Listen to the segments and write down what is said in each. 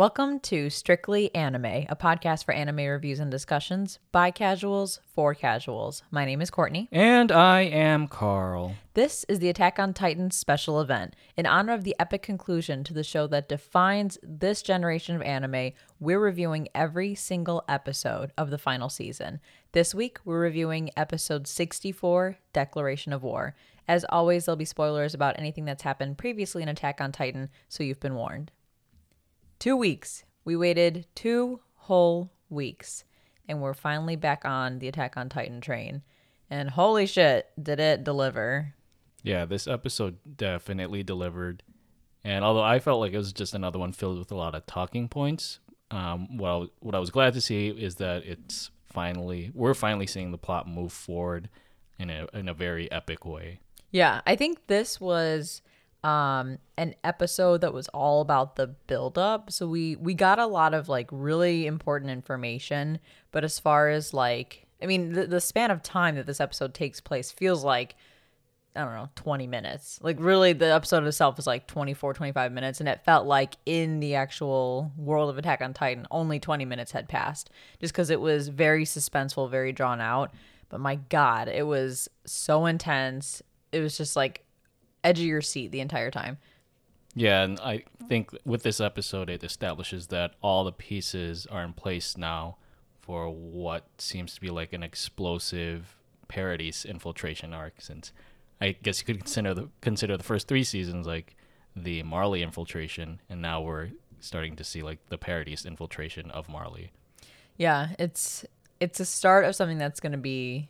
Welcome to Strictly Anime, a podcast for anime reviews and discussions by casuals for casuals. My name is Courtney. And I am Carl. This is the Attack on Titan special event. In honor of the epic conclusion to the show that defines this generation of anime, we're reviewing every single episode of the final season. This week, we're reviewing episode 64, Declaration of War. As always, there'll be spoilers about anything that's happened previously in Attack on Titan, so you've been warned. Two weeks. We waited two whole weeks, and we're finally back on the Attack on Titan train. And holy shit, did it deliver! Yeah, this episode definitely delivered. And although I felt like it was just another one filled with a lot of talking points, um, what I, was- what I was glad to see is that it's finally we're finally seeing the plot move forward in a in a very epic way. Yeah, I think this was um an episode that was all about the build up. So we we got a lot of like really important information, but as far as like I mean the, the span of time that this episode takes place feels like I don't know, 20 minutes. Like really the episode itself is like 24 25 minutes and it felt like in the actual world of Attack on Titan only 20 minutes had passed just cuz it was very suspenseful, very drawn out. But my god, it was so intense. It was just like edge of your seat the entire time. Yeah, and I think with this episode it establishes that all the pieces are in place now for what seems to be like an explosive Paradise infiltration arc since I guess you could consider the consider the first 3 seasons like the Marley infiltration and now we're starting to see like the Paradise infiltration of Marley. Yeah, it's it's a start of something that's going to be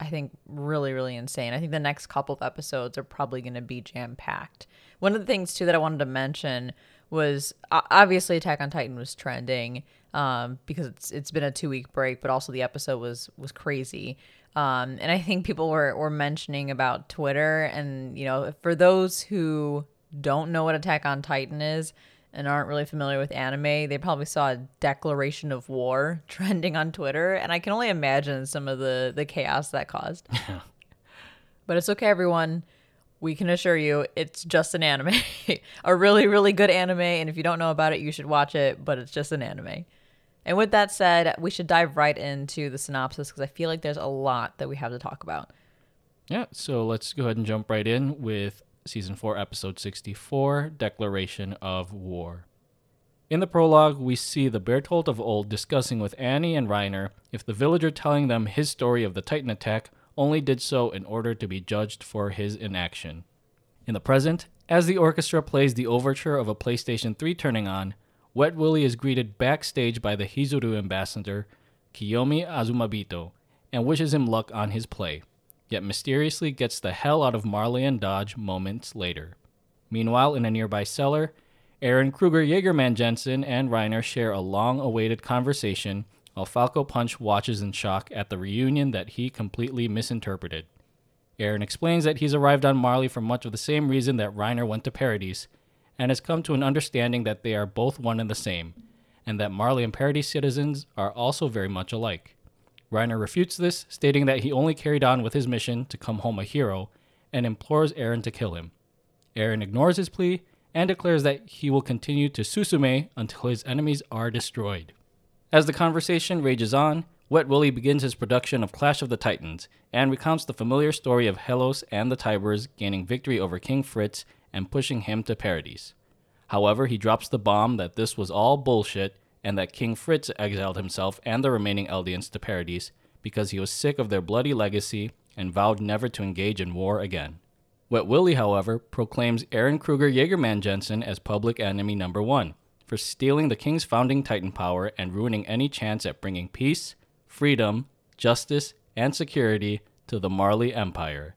I think really really insane. I think the next couple of episodes are probably going to be jam packed. One of the things too that I wanted to mention was obviously Attack on Titan was trending um, because it's it's been a 2 week break, but also the episode was was crazy. Um, and I think people were were mentioning about Twitter and you know, for those who don't know what Attack on Titan is, and aren't really familiar with anime, they probably saw a declaration of war trending on Twitter, and I can only imagine some of the the chaos that caused. but it's okay, everyone. We can assure you, it's just an anime, a really really good anime, and if you don't know about it, you should watch it. But it's just an anime. And with that said, we should dive right into the synopsis because I feel like there's a lot that we have to talk about. Yeah, so let's go ahead and jump right in with season 4 episode 64 Declaration of War. In the prologue, we see the Bertolt of old discussing with Annie and Reiner if the villager telling them his story of the Titan attack only did so in order to be judged for his inaction. In the present, as the orchestra plays the overture of a PlayStation 3 turning on, Wet Willie is greeted backstage by the Hizuru ambassador, Kiyomi Azumabito, and wishes him luck on his play, yet mysteriously gets the hell out of Marley and Dodge moments later. Meanwhile, in a nearby cellar, Eren Kruger Jaegerman Jensen and Reiner share a long awaited conversation while Falco Punch watches in shock at the reunion that he completely misinterpreted. Eren explains that he's arrived on Marley for much of the same reason that Reiner went to Paradis, and has come to an understanding that they are both one and the same, and that Marley and Paradis citizens are also very much alike. Reiner refutes this, stating that he only carried on with his mission to come home a hero, and implores Eren to kill him. Eren ignores his plea and declares that he will continue to Susume until his enemies are destroyed. As the conversation rages on, Wet Willie begins his production of Clash of the Titans and recounts the familiar story of Helos and the Tyburs gaining victory over King Fritz and pushing him to Paradise. However, he drops the bomb that this was all bullshit and that King Fritz exiled himself and the remaining Eldians to Paradise because he was sick of their bloody legacy and vowed never to engage in war again. Wet Willie, however, proclaims Eren Kruger Jaegerman Jensen as public enemy number one for stealing the king's founding Titan power and ruining any chance at bringing peace, freedom, justice, and security to the Marley Empire.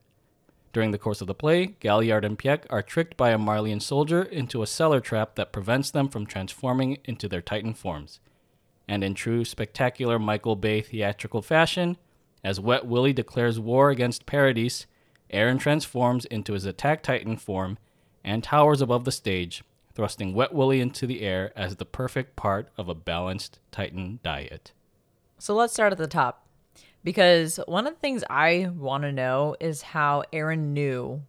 During the course of the play, Galliard and Pieck are tricked by a Marleyan soldier into a cellar trap that prevents them from transforming into their Titan forms. And in true spectacular Michael Bay theatrical fashion, as Wet Willie declares war against Paradis, Eren transforms into his attack Titan form and towers above the stage, thrusting Wet Willie into the air as the perfect part of a balanced Titan diet. So let's start at the top. Because one of the things I want to know is how Eren knew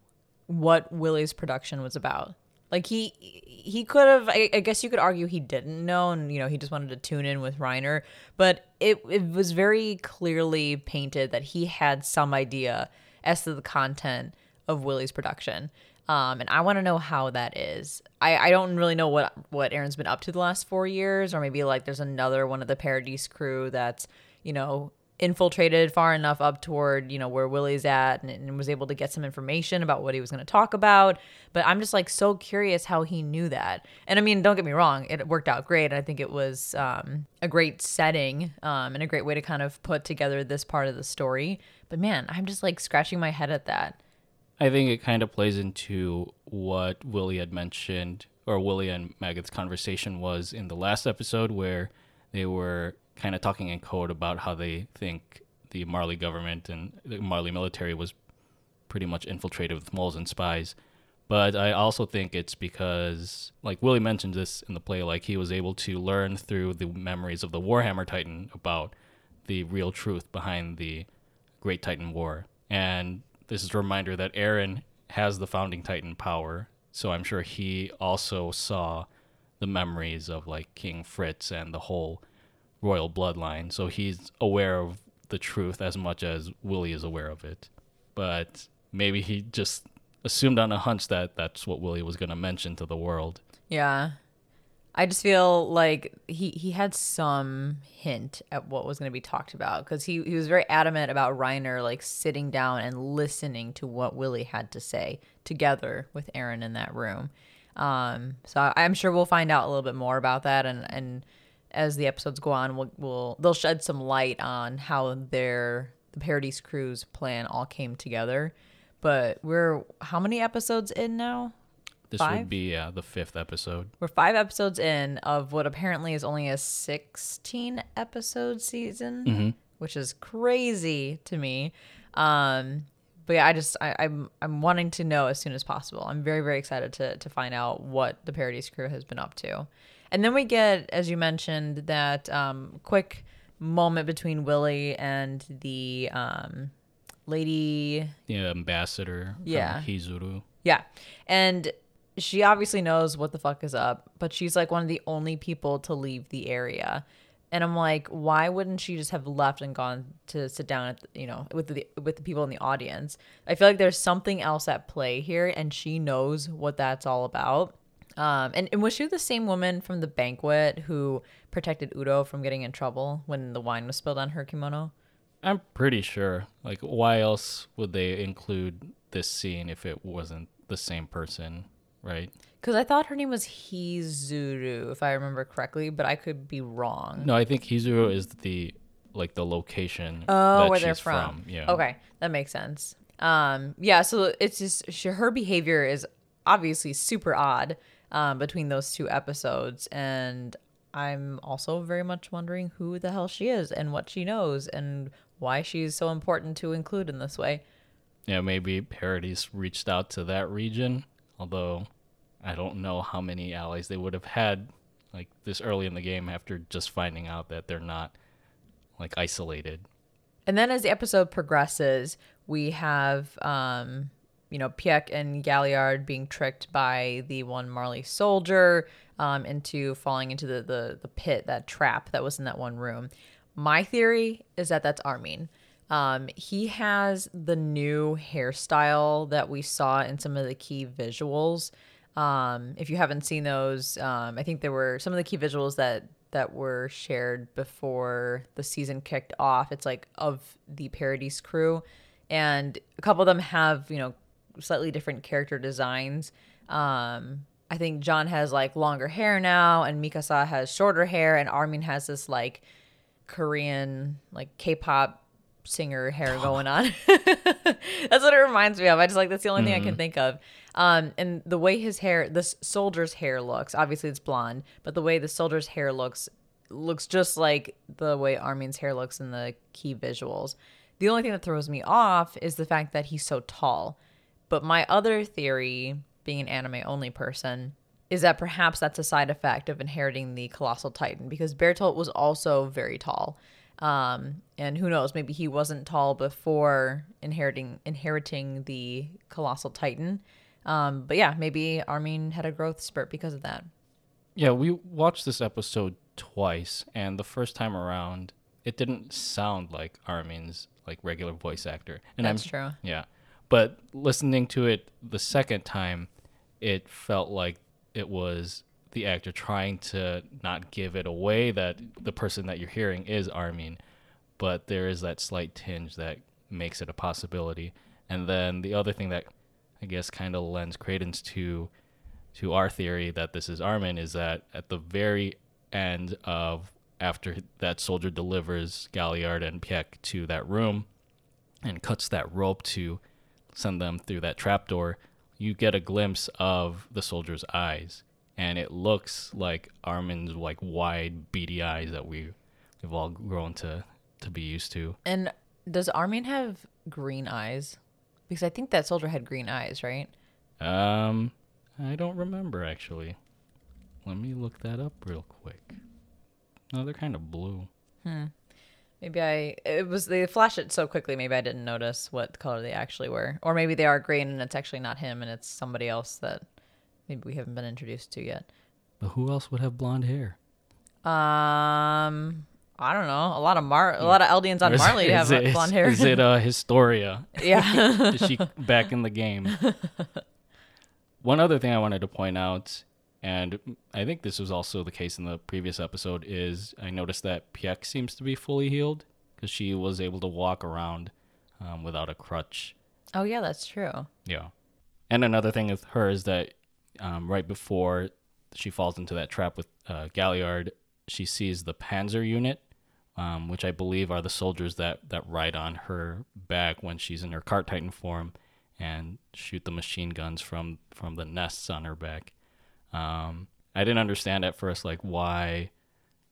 what Willie's production was about. Like he he could have. I, I guess you could argue he didn't know, and you know he just wanted to tune in with Reiner. But it it was very clearly painted that he had some idea as to the content of Willie's production. Um, and I want to know how that is. I, I don't really know what what Eren's been up to the last four years, or maybe like there's another one of the Paradise crew that's you know infiltrated far enough up toward you know where Willie's at and, and was able to get some information about what he was going to talk about. But I'm just like so curious how he knew that. And I mean, don't get me wrong, it worked out great. I think it was um, a great setting um, and a great way to kind of put together this part of the story. But man, I'm just like scratching my head at that. I think it kind of plays into what Willie had mentioned, or Willie and Magath's conversation was in the last episode, where they were kind of talking in code about how they think the Marley government and the Marley military was pretty much infiltrated with moles and spies. But I also think it's because, like Willie mentioned this in the play, like he was able to learn through the memories of the Warhammer Titan about the real truth behind the Great Titan War. And this is a reminder that Eren has the founding Titan power. So I'm sure he also saw the memories of like King Fritz and the whole royal bloodline. So he's aware of the truth as much as Willie is aware of it. But maybe he just assumed on a hunch that that's what Willie was going to mention to the world. Yeah. I just feel like he, he had some hint at what was going to be talked about because he, he was very adamant about Reiner like sitting down and listening to what Willie had to say together with Eren in that room. Um, so I'm sure we'll find out a little bit more about that and and as the episodes go on, we'll, we'll they'll shed some light on how their the Paradise Crew's plan all came together. But we're how many episodes in now? This Five? would be yeah, the fifth episode. We're five episodes in of what apparently is only a 16 episode season, which is crazy to me. Um, but yeah, I just I, I'm I'm wanting to know as soon as possible. I'm very very excited to to find out what the Paradise Crew has been up to, and then we get, as you mentioned, that um, quick moment between Willie and the um, lady The ambassador Yeah. from Hizuru. yeah. And she obviously knows what the fuck is up, but she's like one of the only people to leave the area. And I'm like, why wouldn't she just have left and gone to sit down at the, you know with the with the people in the audience? I feel like there's something else at play here, and she knows what that's all about. Um, and, and was she the same woman from the banquet who protected Udo from getting in trouble when the wine was spilled on her kimono? I'm pretty sure. Like, why else would they include this scene if it wasn't the same person, right? Because I thought her name was Hizuru, if I remember correctly, but I could be wrong. No, I think Hizuru is the like the location Oh, that where she's they're from. Yeah. Okay, that makes sense. Um, yeah. So it's just she, her behavior is obviously super odd um, between those two episodes, and I'm also very much wondering who the hell she is and what she knows and why she's so important to include in this way. Yeah, maybe Paradise reached out to that region, although I don't know how many allies they would have had like this early in the game after just finding out that they're not like isolated. And then as the episode progresses, we have, um, you know, Pieck and Galliard being tricked by the one Marley soldier um, into falling into the, the, the pit, that trap that was in that one room. My theory is that that's Armin. Um, he has the new hairstyle that we saw in some of the key visuals. Um, if you haven't seen those, um, I think there were some of the key visuals that that were shared before the season kicked off. It's like of the Paradise crew, and a couple of them have you know slightly different character designs. Um, I think John has like longer hair now, and Mikasa has shorter hair, and Armin has this like Korean like K-pop singer hair going on. that's what it reminds me of. I just like that's the only thing I can think of. Um, and the way his hair, this soldier's hair looks, obviously it's blonde, but the way the soldier's hair looks looks just like the way Armin's hair looks in the key visuals. The only thing that throws me off is the fact that he's so tall. But my other theory, being an anime only person, is that perhaps that's a side effect of inheriting the colossal titan because Bertolt was also very tall. Um, and who knows, maybe he wasn't tall before inheriting inheriting the colossal titan. Um, but yeah, maybe Armin had a growth spurt because of that. Yeah, we watched this episode twice, and the first time around, it didn't sound like Armin's like regular voice actor. And That's I'm true. yeah, but listening to it the second time, it felt like it was the actor trying to not give it away that the person that you're hearing is Armin, but there is that slight tinge that makes it a possibility. And then the other thing that I guess kind of lends credence to to our theory that this is Armin is that at the very end of after that soldier delivers Galliard and Pieck to that room and cuts that rope to send them through that trapdoor, you get a glimpse of the soldier's eyes. And it looks like Armin's like wide beady eyes that we we've all grown to to be used to. And does Armin have green eyes? Because I think that soldier had green eyes, right? Um I don't remember actually. Let me look that up real quick. No, they're kind of blue. Maybe I it was they flash it so quickly. Maybe I didn't notice what color they actually were, or maybe they are green and it's actually not him and it's somebody else that maybe we haven't been introduced to yet. But who else would have blonde hair? Um, I don't know. A lot of Mar, a lot of Eldians on is- Marley have it- blonde hair. Is it uh, Historia? yeah. is she back in the game? One other thing I wanted to point out, and I think this was also the case in the previous episode, is I noticed that Pieck seems to be fully healed because she was able to walk around um, without a crutch. oh yeah, that's true. Yeah. And another thing with her is that um, right before she falls into that trap with uh, Galliard, she sees the Panzer unit, um, which I believe are the soldiers that, that ride on her back when she's in her cart titan form and shoot the machine guns from, from the nests on her back. Um, I didn't understand at first like why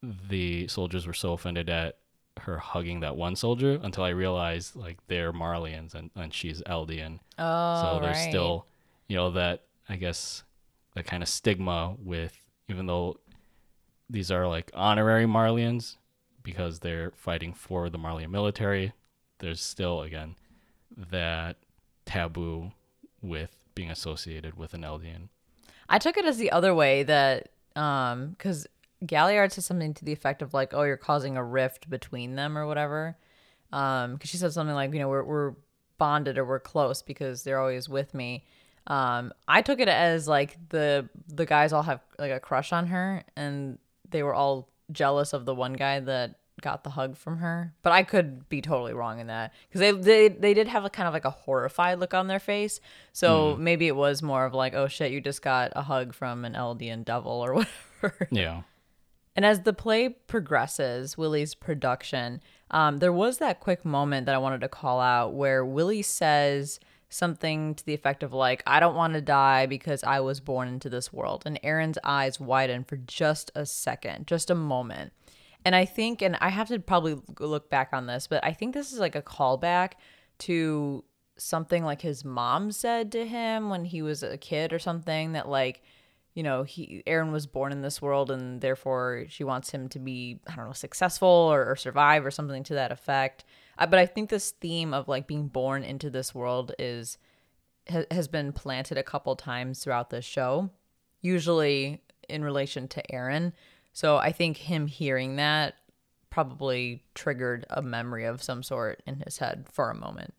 the soldiers were so offended at her hugging that one soldier until I realized like they're Marleyans and, and she's Eldian. Oh, So there's right. still, you know, that I guess that kind of stigma with even though these are like honorary Marleyans because they're fighting for the Marleyan military, there's still again that taboo with being associated with an Eldian. I took it as the other way that um because Galliard said something to the effect of like, "Oh, you're causing a rift between them or whatever." Um, because she said something like, "You know, we're we're bonded or we're close because they're always with me." Um, I took it as like the the guys all have like a crush on her and they were all jealous of the one guy that got the hug from her. But I could be totally wrong in that because they, they they did have a kind of like a horrified look on their face. So maybe it was more of like, oh shit, you just got a hug from an Eldian devil or whatever. Yeah. And as the play progresses, Willie's production, um, there was that quick moment that I wanted to call out where Willie says something to the effect of like, "I don't want to die because I was born into this world," and Eren's eyes widen for just a second, just a moment. And I think, and I have to probably look back on this, but I think this is like a callback to something like his mom said to him when he was a kid or something that like you know he Eren was born in this world and therefore she wants him to be I don't know successful or, or survive or something to that effect. Uh, but I think this theme of like being born into this world is ha- has been planted a couple times throughout this show, usually in relation to Eren. So I think him hearing that probably triggered a memory of some sort in his head for a moment.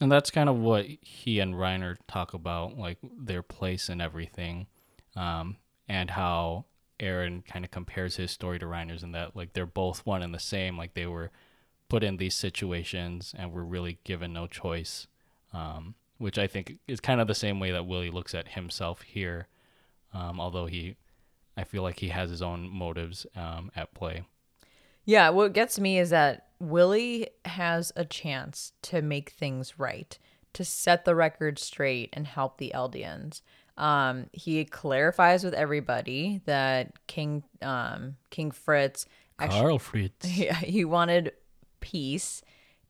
And that's kind of what he and Reiner talk about, like their place and everything, um, and how Eren kind of compares his story to Reiner's, and that like they're both one and the same. Like they were put in these situations and were really given no choice, um, which I think is kind of the same way that Willie looks at himself here, um, although he, I feel like he has his own motives um, at play. Yeah, what gets me is that Willie has a chance to make things right, to set the record straight and help the Eldians. Um, he clarifies with everybody that King um, King Fritz actually Carl Fritz. he, he wanted peace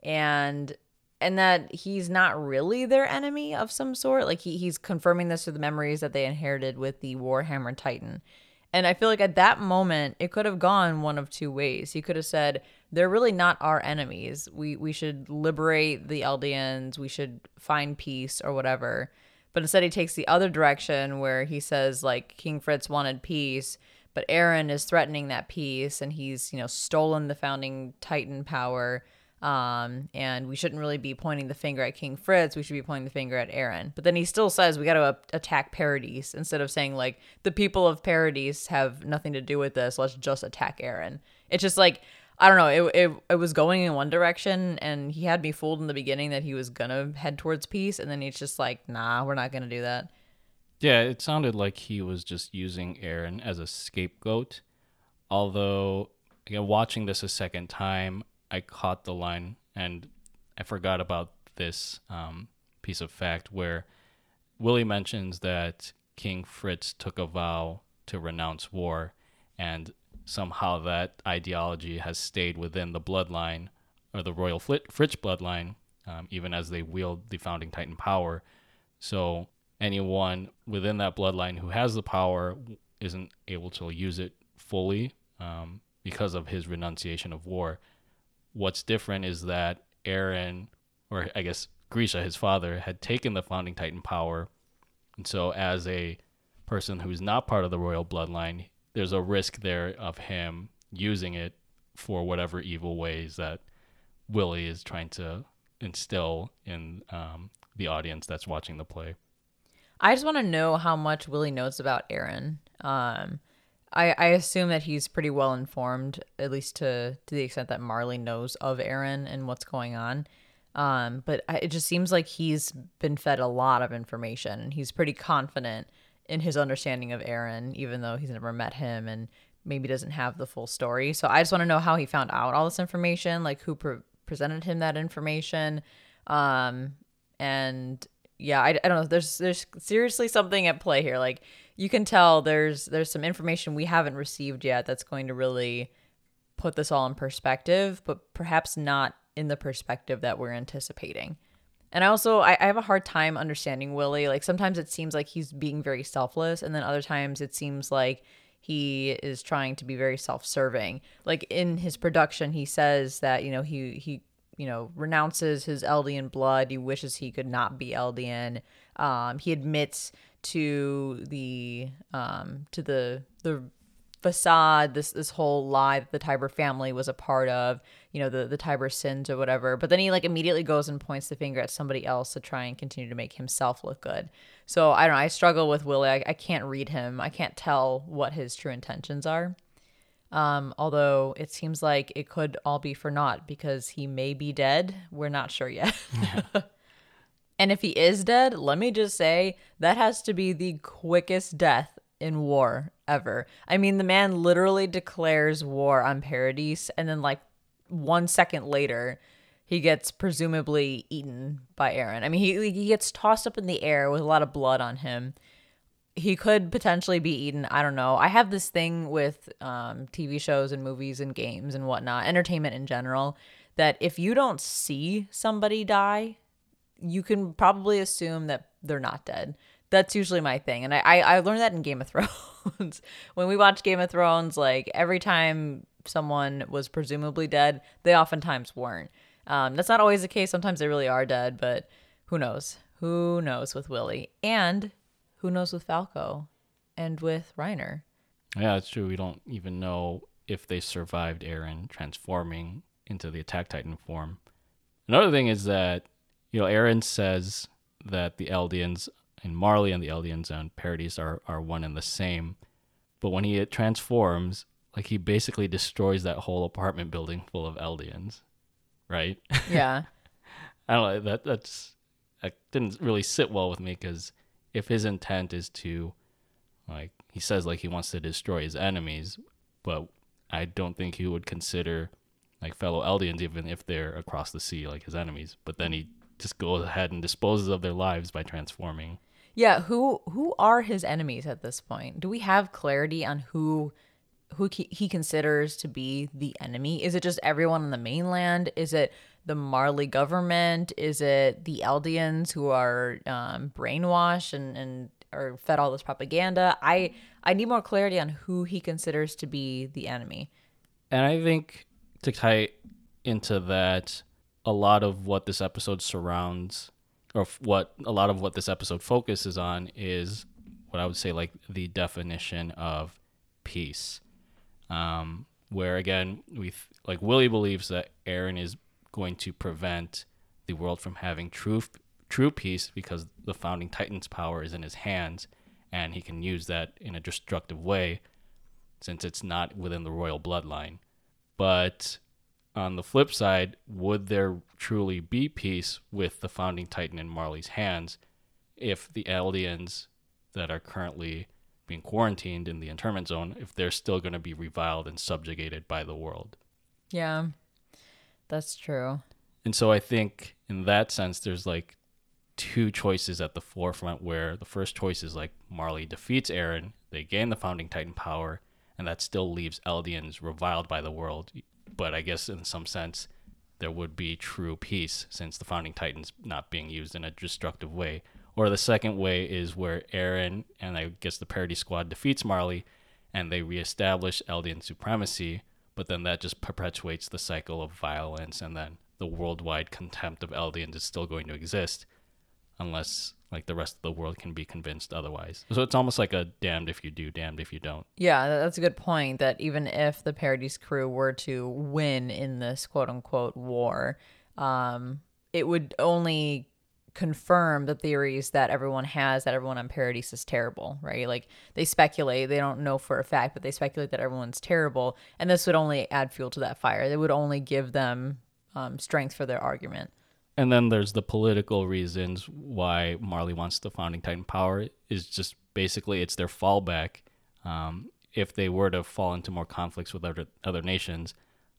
and and that he's not really their enemy of some sort like he, he's confirming this through the memories that they inherited with the warhammer titan and i feel like at that moment it could have gone one of two ways. He could have said they're really not our enemies. We we should liberate the eldians. We should find peace or whatever. But instead, he takes the other direction where he says, like, King Fritz wanted peace, but Eren is threatening that peace and he's, you know, stolen the founding Titan power. Um, and we shouldn't really be pointing the finger at King Fritz. We should be pointing the finger at Eren. But then he still says we got to attack Paradis instead of saying like the people of Paradis have nothing to do with this. Let's just attack Eren. It's just like I don't know. It, it it was going in one direction, and he had me fooled in the beginning that he was gonna head towards peace, and then he's just like, nah, we're not gonna do that. Yeah, it sounded like he was just using Eren as a scapegoat. Although, again, watching this a second time, I caught the line and I forgot about this um, piece of fact where Willie mentions that King Fritz took a vow to renounce war, and somehow that ideology has stayed within the bloodline or the royal Fritz bloodline, um, even as they wield the founding Titan power. So anyone within that bloodline who has the power isn't able to use it fully um, because of his renunciation of war. What's different is that Eren, or I guess Grisha, his father, had taken the founding Titan power. And so, as a person who's not part of the royal bloodline, there's a risk there of him using it for whatever evil ways that Willie is trying to instill in um, the audience that's watching the play. I just want to know how much Willie knows about Eren. Um, I, I assume that he's pretty well informed, at least to to the extent that Marley knows of Eren and what's going on. Um, but it just seems like he's been fed a lot of information, he's pretty confident in his understanding of Eren, even though he's never met him and maybe doesn't have the full story. So I just want to know how he found out all this information, like who pre- presented him that information, um, and yeah, I, I don't know. There's there's seriously something at play here. Like you can tell there's there's some information we haven't received yet that's going to really put this all in perspective, but perhaps not in the perspective that we're anticipating. And I also I, I have a hard time understanding Willie. Like sometimes it seems like he's being very selfless, and then other times it seems like he is trying to be very self-serving. Like in his production, he says that you know he he you know renounces his Eldian blood. He wishes he could not be Eldian. Um, he admits to the um to the the facade this this whole lie that the Tybur family was a part of you know the the Tybur sins or whatever. But then he like immediately goes and points the finger at somebody else to try and continue to make himself look good. So I don't know I struggle with Willie. I, I can't read him. I can't tell what his true intentions are. Um, although it seems like it could all be for naught because he may be dead. We're not sure yet And if he is dead, let me just say that has to be the quickest death in war ever. I mean, the man literally declares war on Paradis, and then, like, one second later, he gets presumably eaten by Eren. I mean, he, he gets tossed up in the air with a lot of blood on him. He could potentially be eaten. I don't know. I have this thing with um, TV shows and movies and games and whatnot, entertainment in general, that if you don't see somebody die, you can probably assume that they're not dead. That's usually my thing. And I, I, I learned that in Game of Thrones. when we watch Game of Thrones, like every time someone was presumably dead, they oftentimes weren't. Um, that's not always the case. Sometimes they really are dead, but who knows? Who knows with Willie? And who knows with Falco and with Reiner? Yeah, it's true. We don't even know if they survived Eren transforming into the Attack Titan form. Another thing is that you know, Eren says that the Eldians and Marley and the Eldians and Paradis are, are one and the same. But when he transforms, like he basically destroys that whole apartment building full of Eldians, right? Yeah. I don't know that that's that didn't really sit well with me because if his intent is to, like he says, like he wants to destroy his enemies, but I don't think he would consider like fellow Eldians even if they're across the sea like his enemies. But then he just goes ahead and disposes of their lives by transforming. Yeah, who who are his enemies at this point? Do we have clarity on who who he considers to be the enemy? Is it just everyone on the mainland? Is it the Marley government? Is it the Eldians who are um, brainwashed and and are fed all this propaganda? I I need more clarity on who he considers to be the enemy. And I think to tie into that, a lot of what this episode surrounds or what a lot of what this episode focuses on is what I would say like the definition of peace. Um, where again, we like Willie believes that Eren is going to prevent the world from having true true peace because the founding titan's power is in his hands and he can use that in a destructive way since it's not within the royal bloodline. But on the flip side, would there truly be peace with the founding titan in Marley's hands if the Eldians that are currently being quarantined in the internment zone, if they're still going to be reviled and subjugated by the world? Yeah, that's true. And so I think in that sense, there's like two choices at the forefront where the first choice is like Marley defeats Eren, they gain the founding titan power, and that still leaves Eldians reviled by the world. But I guess in some sense, there would be true peace since the founding titan's not being used in a destructive way. Or the second way is where Eren and I guess the Paradis Squad defeats Marley and they reestablish Eldian supremacy, but then that just perpetuates the cycle of violence and then the worldwide contempt of Eldians is still going to exist unless like the rest of the world can be convinced otherwise. So it's almost like a damned if you do, damned if you don't. Yeah, that's a good point. That even if the Paradis crew were to win in this quote unquote war, um, it would only confirm the theories that everyone has that everyone on Paradise is terrible, right? Like they speculate, they don't know for a fact, but they speculate that everyone's terrible, and this would only add fuel to that fire. It would only give them um, strength for their argument. And then there's the political reasons why Marley wants the founding titan power is just basically it's their fallback. Um, if they were to fall into more conflicts with other other nations,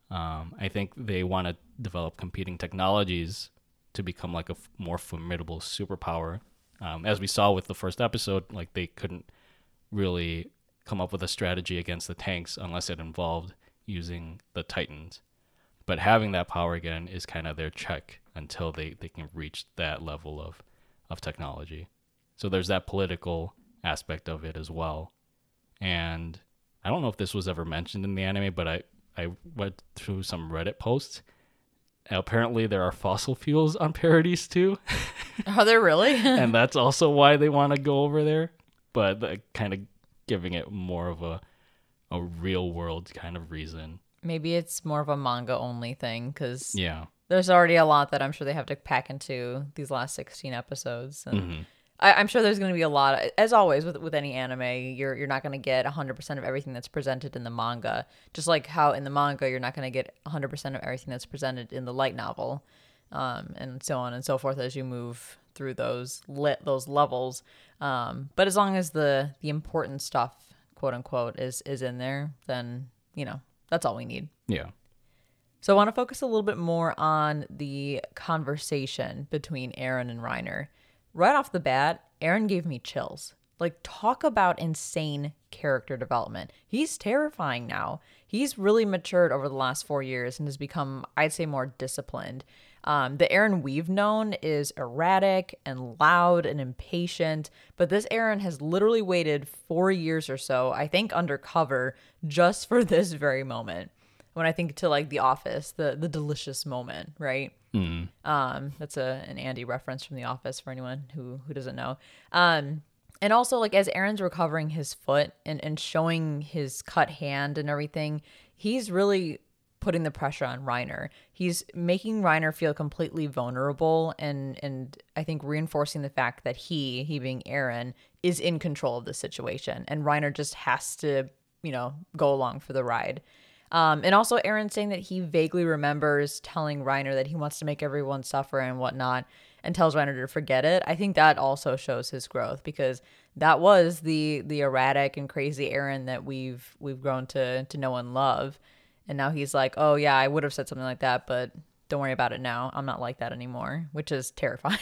um, I think they want to develop competing technologies to become like a f- more formidable superpower. Um, as we saw with the first episode, like they couldn't really come up with a strategy against the tanks unless it involved using the titans but having that power again is kind of their check until they, they can reach that level of, of technology. So there's that political aspect of it as well. And I don't know if this was ever mentioned in the anime, but I, I went through some Reddit posts. Apparently, there are fossil fuels on Paradise too, Are there really? and that's also why they want to go over there. But the, kind of giving it more of a a real world kind of reason. Maybe it's more of a manga only thing because Yeah. There's already a lot that I'm sure they have to pack into these last 16 episodes. And Mhm. I, I'm sure there's going to be a lot. As always with with any anime, you're you're not going to get 100% of everything that's presented in the manga. Just like how in the manga you're not going to get 100% of everything that's presented in the light novel, um, and so on and so forth as you move through those lit those levels. Um, but as long as the the important stuff, quote unquote, is is in there, then you know that's all we need. Yeah. So I want to focus a little bit more on the conversation between Eren and Reiner. Right off the bat, Eren gave me chills. Like, talk about insane character development. He's terrifying now. He's really matured over the last four years and has become, I'd say, more disciplined. Um, the Eren we've known is erratic and loud and impatient, but this Eren has literally waited four years or so, I think undercover, just for this very moment when I think to like The Office, the the delicious moment, right? Mm. Um, that's a an Andy reference from The Office for anyone who who doesn't know. Um, and also like as Eren's recovering his foot and and showing his cut hand and everything, he's really putting the pressure on Reiner. He's making Reiner feel completely vulnerable and and I think reinforcing the fact that he, he being Eren, is in control of the situation and Reiner just has to, you know, go along for the ride. Um, and also Eren saying that he vaguely remembers telling Reiner that he wants to make everyone suffer and whatnot and tells Reiner to forget it. I think that also shows his growth because that was the the erratic and crazy Eren that we've we've grown to to know and love. And now he's like, "Oh yeah, I would have said something like that, but don't worry about it now. I'm not like that anymore," which is terrifying.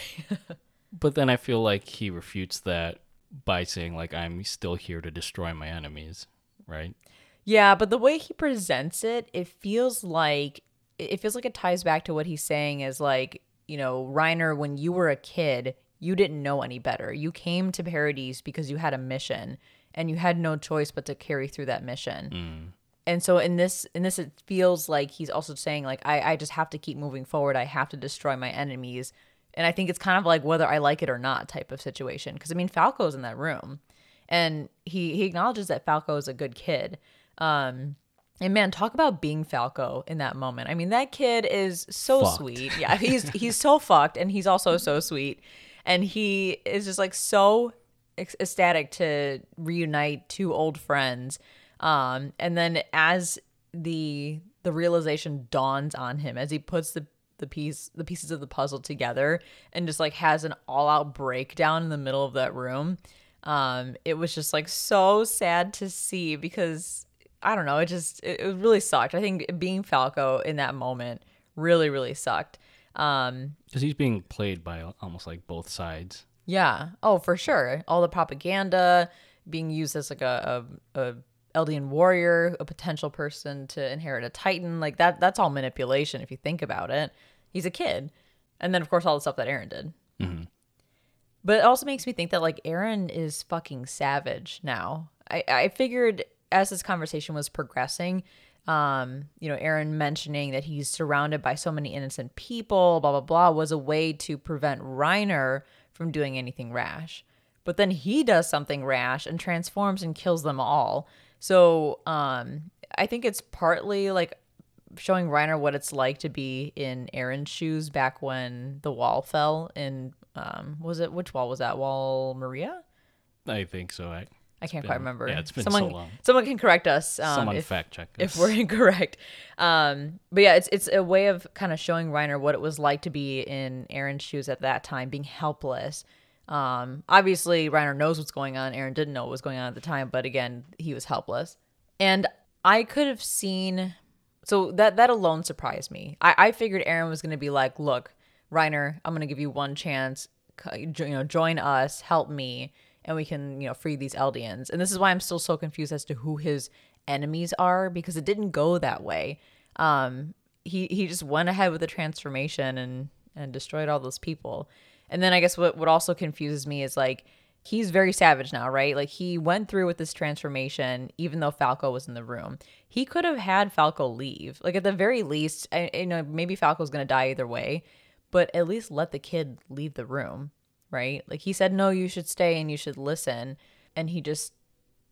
But then I feel like he refutes that by saying like I'm still here to destroy my enemies, right? Yeah, but the way he presents it, it feels like it feels like it ties back to what he's saying is like, you know, Reiner, when you were a kid, you didn't know any better. You came to Paradise because you had a mission and you had no choice but to carry through that mission. Mm. And so in this in this it feels like he's also saying like I, I just have to keep moving forward. I have to destroy my enemies And I think it's kind of like whether I like it or not type of situation. Because I mean, Falco's in that room, and he he acknowledges that Falco is a good kid. Um, and man, talk about being Falco in that moment. I mean, that kid is so Fucked. sweet. Yeah, he's he's so fucked, and he's also so sweet, and he is just like so ecstatic to reunite two old friends. Um, and then as the the realization dawns on him, as he puts the the piece the pieces of the puzzle together and just like has an all out breakdown in the middle of that room. Um, it was just like so sad to see because I don't know, it just it, it really sucked. I think being Falco in that moment really really sucked. Um, Because he's being played by almost like both sides. yeah. Oh, for sure. All the propaganda being used as like a, a, a Eldian warrior, a potential person to inherit a Titan, like that. That's all manipulation if you think about it. He's a kid, and then of course all the stuff that Eren did. But it also makes me think that like Eren is fucking savage now. I I figured as this conversation was progressing, um, you know, Eren mentioning that he's surrounded by so many innocent people, blah blah blah, was a way to prevent Reiner from doing anything rash. But then he does something rash and transforms and kills them all. So um, I think it's partly like showing Reiner what it's like to be in Eren's shoes back when the wall fell in um was it which wall was that? Wall Maria? I think so. I, I can't been- quite remember. yeah, it's been someone, so long. Someone can correct us. Um, someone if, fact check us. if we're incorrect. Um, but yeah, it's it's a way of kind of showing Reiner what it was like to be in Eren's shoes at that time, being helpless. Um, obviously, Reiner knows what's going on. Eren didn't know what was going on at the time, but again, he was helpless. And I could have seen, so that that alone surprised me. I, I figured Eren was going to be like, "Look, Reiner, I'm going to give you one chance. You know, join us, help me, and we can, you know, free these Eldians." And this is why I'm still so confused as to who his enemies are because it didn't go that way. Um, he he just went ahead with the transformation and and destroyed all those people. And then I guess what what also confuses me is like he's very savage now, right? Like he went through with this transformation even though Falco was in the room. He could have had Falco leave. Like at the very least, I, you know, maybe Falco's going to die either way, but at least let the kid leave the room, right? Like he said no, you should stay and you should listen, and he just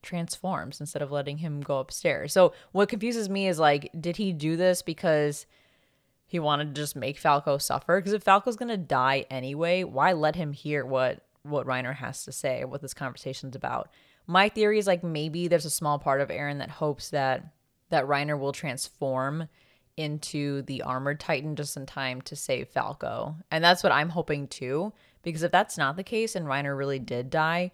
transforms instead of letting him go upstairs. So what confuses me is like did he do this because he wanted to just make Falco suffer because if Falco's gonna die anyway, why let him hear what what Reiner has to say, what this conversation's about? My theory is like maybe there's a small part of Eren that hopes that that Reiner will transform into the armored titan just in time to save Falco. And that's what I'm hoping too. Because if that's not the case and Reiner really did die,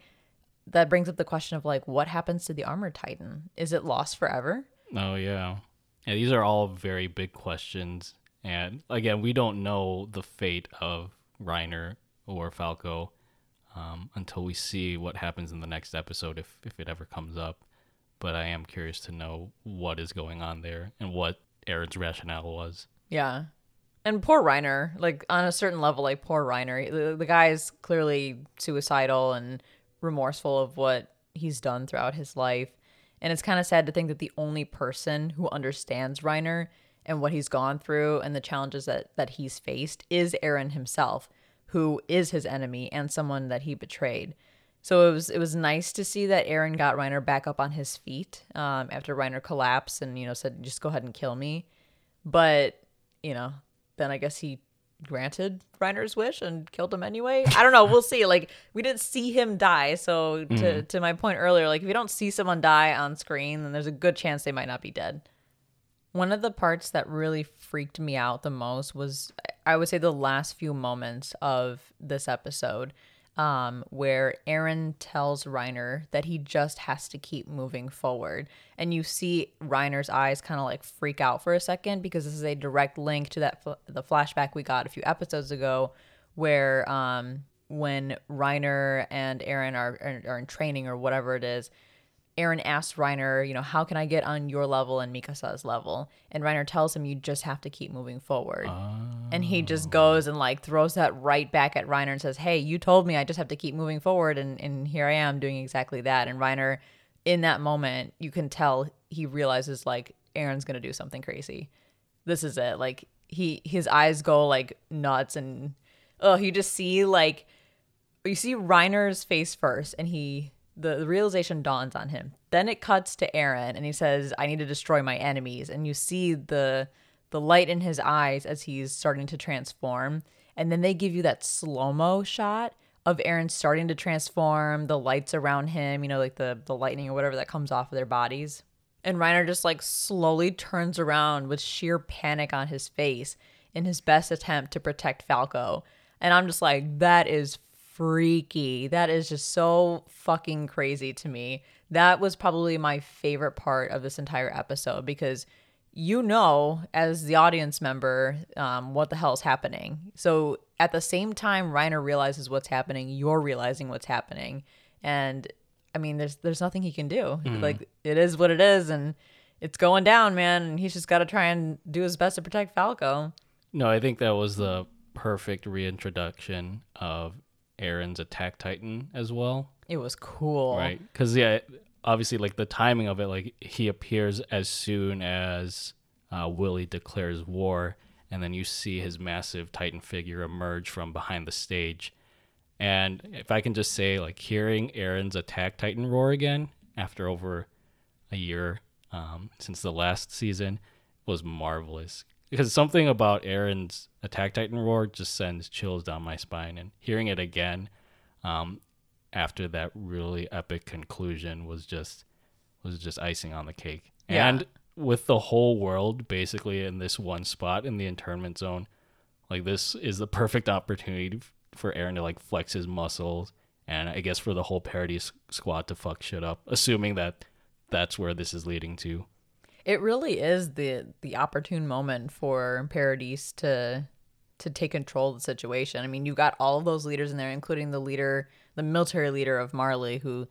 that brings up the question of like what happens to the armored titan? Is it lost forever? Oh yeah. Yeah, these are all very big questions. And again, we don't know the fate of Reiner or Falco um, until we see what happens in the next episode, if if it ever comes up. But I am curious to know what is going on there and what Eren's rationale was. Yeah. And poor Reiner, like on a certain level, like poor Reiner, the, the guy is clearly suicidal and remorseful of what he's done throughout his life. And it's kind of sad to think that the only person who understands Reiner and what he's gone through and the challenges that, that he's faced is Eren himself, who is his enemy and someone that he betrayed. So it was it was nice to see that Eren got Reiner back up on his feet um, after Reiner collapsed and you know said just go ahead and kill me. But you know, then I guess he granted Reiner's wish and killed him anyway. I don't know. We'll see. Like we didn't see him die, so to mm-hmm. to my point earlier, like if you don't see someone die on screen, then there's a good chance they might not be dead. One of the parts that really freaked me out the most was I would say the last few moments of this episode um, where Eren tells Reiner that he just has to keep moving forward. And you see Reiner's eyes kind of like freak out for a second because this is a direct link to that fl- the flashback we got a few episodes ago where um, when Reiner and Eren are, are, are in training or whatever it is, Eren asks Reiner, you know, how can I get on your level and Mikasa's level? And Reiner tells him, you just have to keep moving forward. And he just ah. goes and like throws that right back at Reiner and says, hey, you told me I just have to keep moving forward. And, and here I am doing exactly that. And Reiner, in that moment, you can tell he realizes like Eren's going to do something crazy. This is it. Like he, his eyes go like nuts and oh, you just see like you see Reiner's face first, and he the, the realization dawns on him. Then it cuts to Eren and he says, "I need to destroy my enemies." And you see the the light in his eyes as he's starting to transform, and then they give you that slow mo shot of Eren starting to transform, the lights around him, you know, like the the lightning or whatever that comes off of their bodies. And Reiner just like slowly turns around with sheer panic on his face in his best attempt to protect Falco. And I'm just like, that is freaky. That is just so fucking crazy to me. That was probably my favorite part of this entire episode because you know, as the audience member, um, what the hell is happening. So at the same time, Reiner realizes what's happening, you're realizing what's happening. And I mean, there's there's nothing he can do. Mm. Like it is what it is, and it's going down, man. And he's just got to try and do his best to protect Falco. No, I think that was the perfect reintroduction of Eren's Attack Titan as well. It was cool, right? Because yeah, obviously, like the timing of it, like he appears as soon as uh, Willy declares war, and then you see his massive Titan figure emerge from behind the stage and if I can just say, like hearing Eren's Attack Titan roar again after over a year um, since the last season was marvelous. Because something about Eren's Attack Titan roar just sends chills down my spine, and hearing it again um, after that really epic conclusion was just was just icing on the cake. Yeah. And with the whole world basically in this one spot in the internment zone, like this is the perfect opportunity for Eren to like flex his muscles, and I guess for the whole Paradis squad to fuck shit up, assuming that that's where this is leading to. It really is the the opportune moment for Paradis to to take control of the situation. I mean, you've got all of those leaders in there, including the leader, the military leader of Marley, who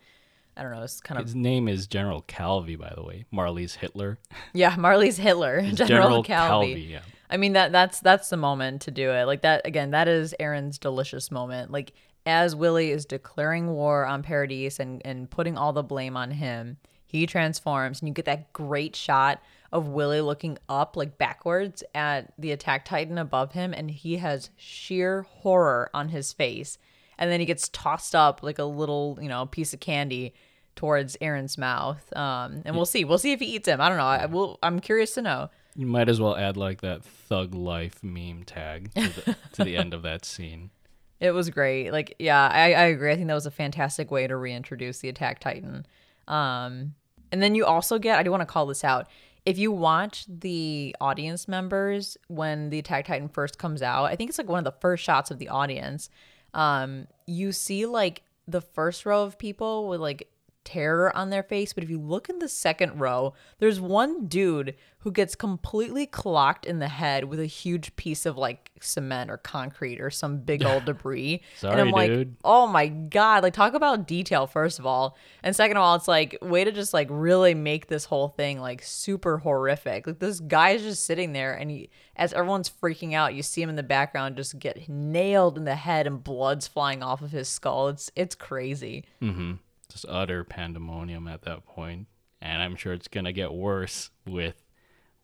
I don't know, it's kind of his name is General Calvi, by the way. Marley's Hitler. Yeah, Marley's Hitler. General, General Calvi. Calvi. Yeah. I mean that that's that's the moment to do it. Like that again, that is Eren's delicious moment. Like as Willy is declaring war on Paradis and and putting all the blame on him, he transforms and you get that great shot of Willy looking up like backwards at the attack titan above him and he has sheer horror on his face. And then he gets tossed up like a little, you know, piece of candy towards Eren's mouth. Um, and we'll see. We'll see if he eats him. I don't know. I will I'm curious to know. You might as well add like that thug life meme tag to the, to the end of that scene. It was great. Like, yeah, I, I agree. I think that was a fantastic way to reintroduce the Attack Titan. Um, and then you also get, I do want to call this out. If you watch the audience members when the Attack Titan first comes out, I think it's like one of the first shots of the audience. Um, you see like the first row of people with like terror on their face. But if you look in the second row, there's one dude who gets completely clocked in the head with a huge piece of like cement or concrete or some big old debris. Sorry, and I'm like, dude. oh my God. Like, talk about detail, first of all. And second of all, it's like, way to just like really make this whole thing like super horrific. Like, this guy's just sitting there, and he, as everyone's freaking out, you see him in the background just get nailed in the head and blood's flying off of his skull. It's, it's crazy. Mm-hmm just utter pandemonium at that point, and I'm sure it's gonna get worse with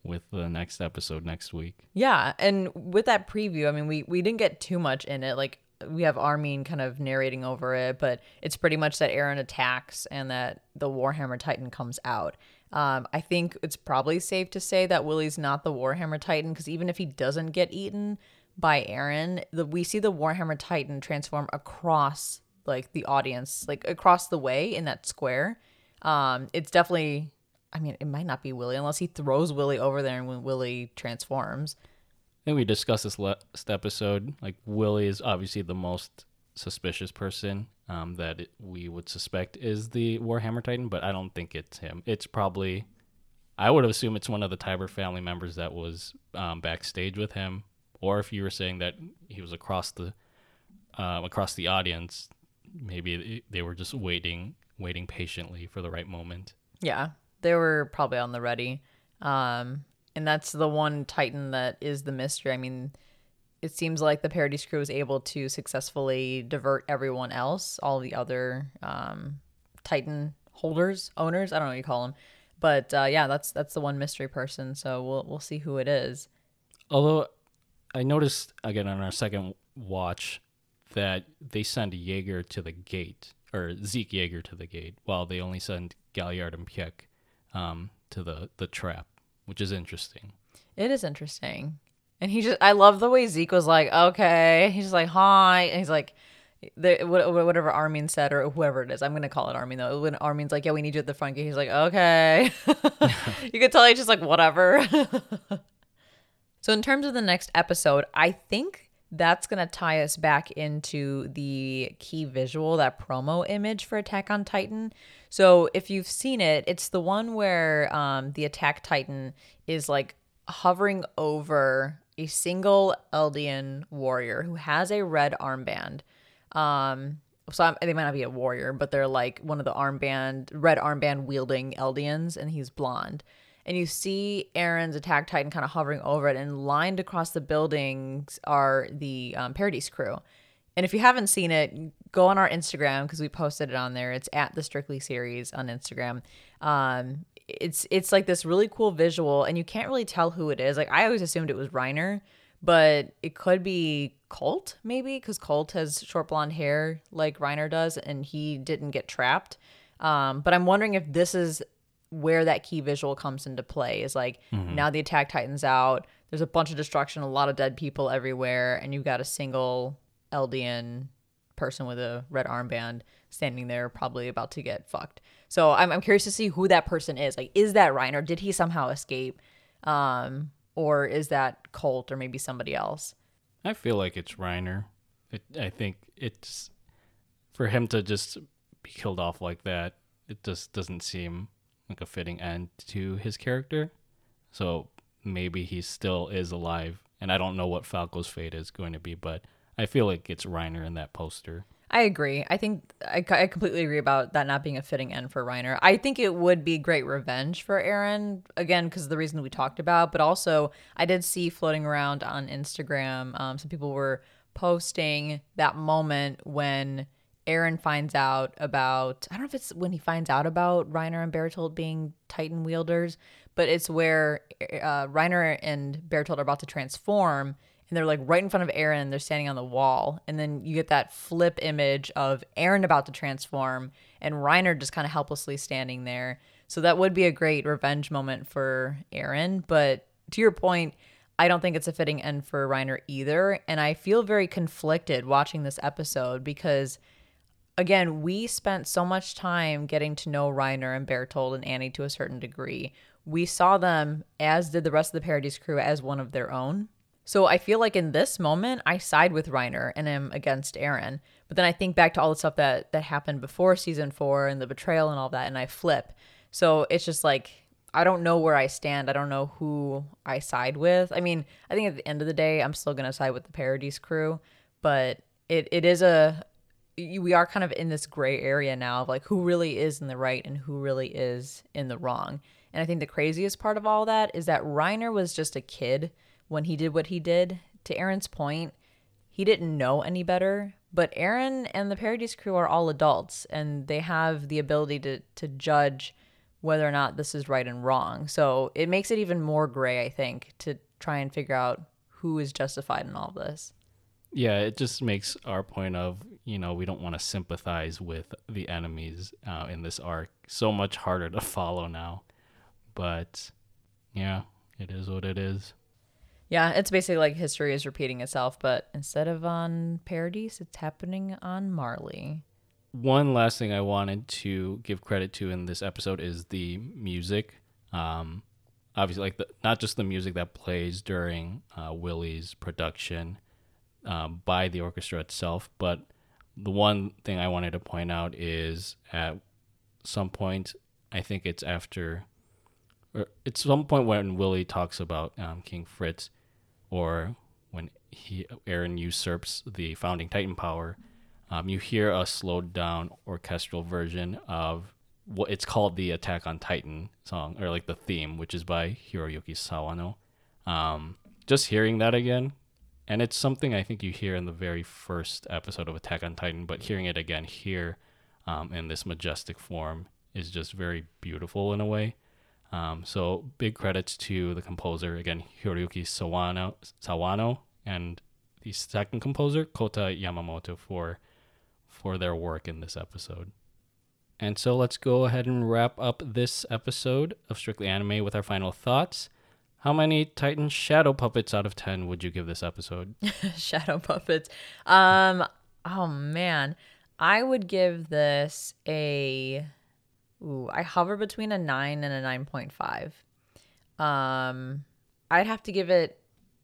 with the next episode next week. Yeah, and with that preview, I mean, we we didn't get too much in it. Like we have Armin kind of narrating over it, but it's pretty much that Eren attacks and that the Warhammer Titan comes out. Um, I think it's probably safe to say that Willy's not the Warhammer Titan because even if he doesn't get eaten by Eren, the, we see the Warhammer Titan transform across like the audience like across the way in that square um it's definitely i mean it might not be Willy unless he throws Willy over there and when Willy transforms. I think we discussed this last episode like Willy is obviously the most suspicious person um, that it, we would suspect is the warhammer titan but i don't think it's him. It's probably i would assume it's one of the Tybur family members that was um, backstage with him. Or if you were saying that he was across the uh, across the audience maybe they were just waiting waiting patiently for the right moment. Yeah they were probably on the ready. Um and that's the one titan that is the mystery. I mean it seems like the Paradis crew was able to successfully divert everyone else all the other um titan holders owners i don't know what you call them but uh, yeah that's that's the one mystery person. So we'll we'll see who it is. Although I noticed again on our second watch that they send Jaeger to the gate or Zeke Jaeger to the gate, while they only send Galliard and Pieck um, to the the trap, which is interesting. It is interesting. And he just, I love the way Zeke was like, okay. He's like, hi. And he's like, the, whatever Armin said or whoever it is. I'm to call it Armin though. When Armin's like, yeah, we need you at the front gate. He's like, okay. you could tell he's just like, whatever. so, in terms of the next episode, I think that's going to tie us back into the key visual, that promo image for Attack on Titan. So, if you've seen it, it's the one where um, the Attack Titan is like hovering over a single Eldian warrior who has a red armband. Um, so I'm, they might not be a warrior, but they're like one of the armband, red armband wielding Eldians, and he's blonde. And you see Eren's attack titan kind of hovering over it, and lined across the buildings are the um, Paradis crew. And if you haven't seen it, go on our Instagram because we posted it on there. It's at the Strictly series on Instagram. Um, it's it's like this really cool visual and you can't really tell who it is like i always assumed it was reiner but it could be colt maybe because colt has short blonde hair like reiner does and he didn't get trapped um, but i'm wondering if this is where that key visual comes into play is like mm-hmm. now the attack Titan's out there's a bunch of destruction a lot of dead people everywhere and you've got a single eldian person with a red armband standing there probably about to get fucked so I'm, I'm curious to see who that person is. Like, is that Reiner? Did he somehow escape? Um, or is that Colt or maybe somebody else? I feel like it's Reiner. It, I think it's for him to just be killed off like that. It just doesn't seem like a fitting end to his character. So maybe he still is alive, and I don't know what Falco's fate is going to be, but I feel like it's Reiner in that poster. I agree. I think I, I completely agree about that not being a fitting end for Reiner. I think it would be great revenge for Eren again, because the reason we talked about, but also I did see floating around on Instagram, um, some people were posting that moment when Eren finds out about, I don't know if it's when he finds out about Reiner and Bertolt being Titan wielders, but it's where uh, Reiner and Bertolt are about to transform and they're like right in front of Eren. They're standing on the wall, and then you get that flip image of Eren about to transform and Reiner just kind of helplessly standing there. So that would be a great revenge moment for Eren. But to your point, I don't think it's a fitting end for Reiner either. And I feel very conflicted watching this episode because, again, we spent so much time getting to know Reiner and Bertolt and Annie to a certain degree. We saw them, as did the rest of the Paradis crew, as one of their own. So I feel like in this moment, I side with Reiner and am against Eren. But then I think back to all the stuff that that happened before season four and the betrayal and all that, and I flip. So it's just like I don't know where I stand. I don't know who I side with. I mean, I think at the end of the day, I'm still gonna side with the Paradis crew, but it it is a we are kind of in this gray area now of like who really is in the right and who really is in the wrong. And I think the craziest part of all that is that Reiner was just a kid when he did what he did. To Aaron's point, he didn't know any better, but Eren and the Paradis crew are all adults and they have the ability to to judge whether or not this is right and wrong. So it makes it even more gray, I think, to try and figure out who is justified in all this. Yeah, it just makes our point of, you know, we don't want to sympathize with the enemies uh, in this arc so much harder to follow now. But yeah, it is what it is. Yeah, it's basically like history is repeating itself, but instead of on Paradise, it's happening on Marley. One last thing I wanted to give credit to in this episode is the music. Um, obviously, like the, not just the music that plays during uh, Willy's production um, by the orchestra itself, but the one thing I wanted to point out is at some point, I think it's after, or it's some point when Willy talks about um, King Fritz or when he Eren usurps the founding Titan power, um, you hear a slowed down orchestral version of what it's called the Attack on Titan song, or like the theme, which is by Hiroyuki Sawano. Um, just hearing that again, and it's something I think you hear in the very first episode of Attack on Titan, but hearing it again here um, in this majestic form is just very beautiful in a way. Um, so big credits to the composer again, Hiroyuki Sawano. Sawano. and the second composer, Kota Yamamoto, for for their work in this episode. And so let's go ahead and wrap up this episode of Strictly Anime with our final thoughts. How many Titan shadow puppets out of 10 would you give this episode? shadow puppets. Um oh man, I would give this a ooh, I hover between a 9 and a 9.5. Um I'd have to give it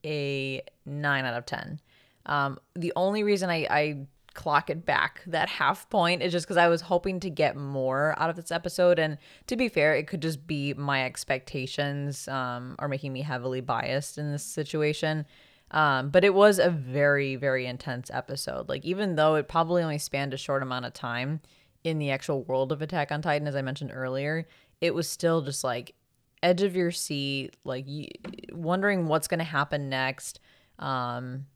a 9 out of 10. Um the only reason I I clock it back that half point is just because I was hoping to get more out of this episode. And to be fair, it could just be my expectations um, are making me heavily biased in this situation. Um, but it was a very, very intense episode. Like, even though it probably only spanned a short amount of time in the actual world of Attack on Titan, as I mentioned earlier, it was still just like edge of your seat, like wondering what's going to happen next. Um,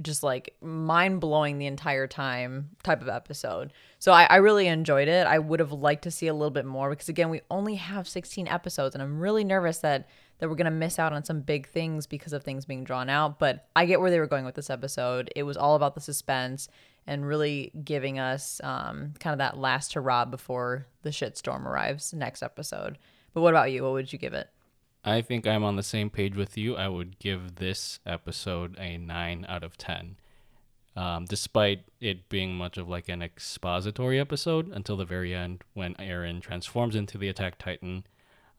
just like mind blowing the entire time type of episode. So I, I, really enjoyed it. I would have liked to see a little bit more because again, we only have 16 episodes, and I'm really nervous that that we're gonna miss out on some big things because of things being drawn out. But I get where they were going with this episode. It was all about the suspense and really giving us um, kind of that last hurrah before the shitstorm arrives next episode. But what about you? What would you give it? I think I'm on the same page with you. I would give this episode a 9 out of 10. Um, despite it being much of like an expository episode until the very end when Eren transforms into the Attack Titan,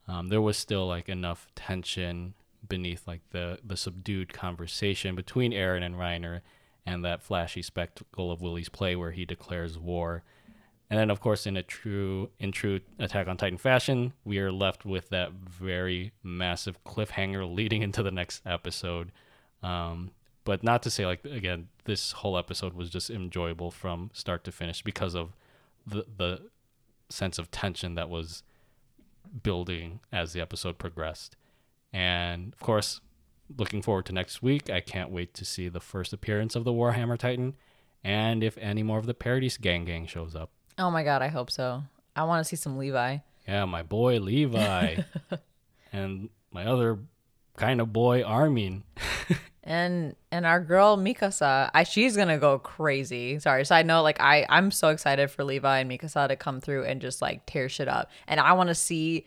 um, there was still like enough tension beneath like the, the subdued conversation between Eren and Reiner and that flashy spectacle of Willy's play where he declares war and then, of course, in a true in true Attack on Titan fashion, we are left with that very massive cliffhanger leading into the next episode. Um, but not to say like again, this whole episode was just enjoyable from start to finish because of the the sense of tension that was building as the episode progressed. And of course, looking forward to next week. I can't wait to see the first appearance of the Warhammer Titan and if any more of the Paradis Gang Gang shows up. Oh my god, I hope so. I want to see some Levi. Yeah, my boy Levi. and my other kind of boy Armin. and and our girl Mikasa, I she's gonna go crazy. Sorry, side note, like I I'm so excited for Levi and Mikasa to come through and just like tear shit up. And I want to see.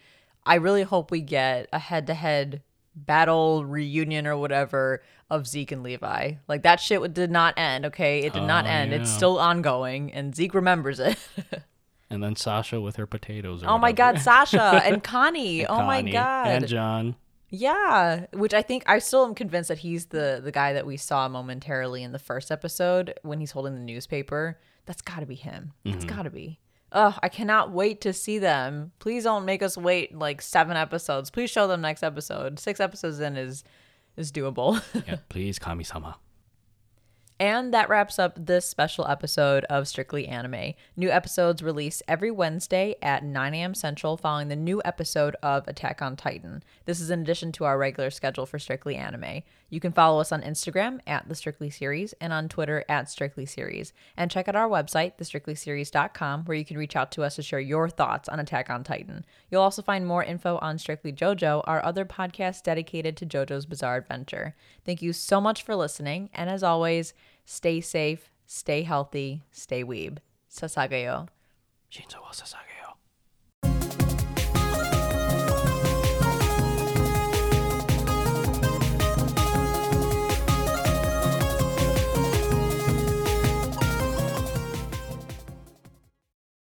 I really hope we get a head to head battle reunion or whatever of Zeke and Levi. Like that shit did not end. Okay, it did oh, not end. Yeah. It's still ongoing, and Zeke remembers it. and then Sasha with her potatoes. oh my god, Sasha and Connie. and oh Connie, my god, and Jean. Yeah, which I think I still am convinced that he's the the guy that we saw momentarily in the first episode when he's holding the newspaper. That's got to be him. That's mm-hmm. got to be. Oh, I cannot wait to see them. Please don't make us wait like seven episodes. Please show them next episode. Six episodes in is is doable. yeah, please, Kami-sama. And that wraps up this special episode of Strictly Anime. New episodes release every Wednesday at 9 a.m. Central following the new episode of Attack on Titan. This is in addition to our regular schedule for Strictly Anime. You can follow us on Instagram at The Strictly Series and on Twitter at Strictly Series. And check out our website, thestrictlyseries.com, where you can reach out to us to share your thoughts on Attack on Titan. You'll also find more info on Strictly JoJo, our other podcast dedicated to JoJo's Bizarre Adventure. Thank you so much for listening, and as always, Stay safe, stay healthy, stay weeb. Sasageyo. Shinzo wa sasage.